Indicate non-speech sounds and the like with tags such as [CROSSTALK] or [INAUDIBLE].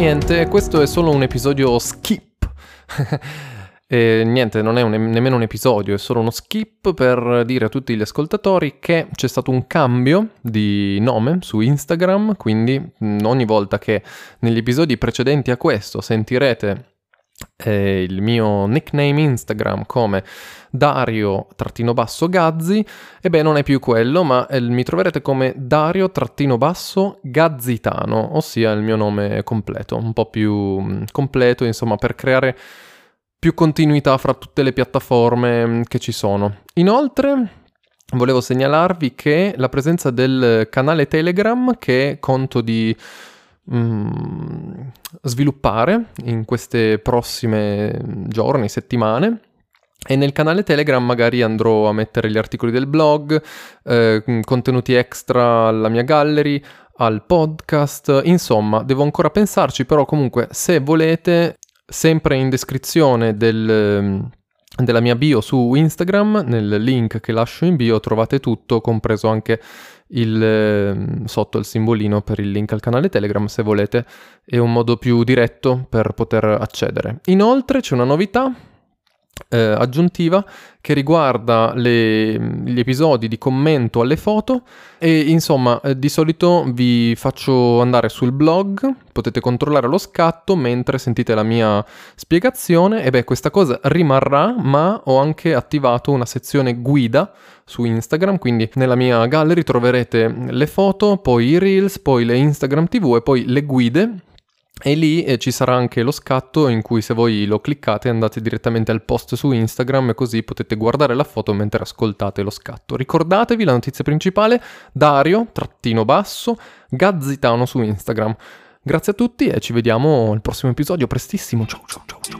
niente, questo è solo un episodio skip. [LAUGHS] E niente, non è un, nemmeno un episodio, è solo uno skip per dire a tutti gli ascoltatori che c'è stato un cambio di nome su Instagram, quindi ogni volta che negli episodi precedenti a questo sentirete eh, il mio nickname Instagram come Dario-Gazzi, e non è più quello, ma eh, mi troverete come Dario-Gazzitano, ossia il mio nome completo, un po' più completo, insomma, per creare più continuità fra tutte le piattaforme mm, che ci sono. Inoltre, volevo segnalarvi che la presenza del canale Telegram che conto di mm, sviluppare in queste prossime giorni, settimane. E nel canale Telegram magari andrò a mettere gli articoli del blog, eh, contenuti extra alla mia gallery, al podcast, insomma, devo ancora pensarci, però comunque se volete sempre in descrizione del, della mia bio su Instagram, nel link che lascio in bio trovate tutto, compreso anche il, ehm, sotto il simbolino per il link al canale Telegram se volete, è un modo più diretto per poter accedere. Inoltre c'è una novità eh, aggiuntiva che riguarda le, gli episodi di commento alle foto. E insomma eh, di solito vi faccio andare sul blog, potete controllare lo scatto mentre sentite la mia spiegazione. E beh questa cosa rimarrà ma ho anche attivato una sezione guida su Instagram, quindi nella mia gallery troverete le foto, poi i reels, poi le Instagram TV e poi le guide e lì eh, ci sarà anche lo scatto in cui se voi lo cliccate andate direttamente al post su Instagram e così potete guardare la foto mentre ascoltate lo scatto. Ricordatevi la notizia principale, Dario, trattino basso, Gazzitano su Instagram. Grazie a tutti e ci vediamo al prossimo episodio prestissimo. Ciao ciao ciao ciao.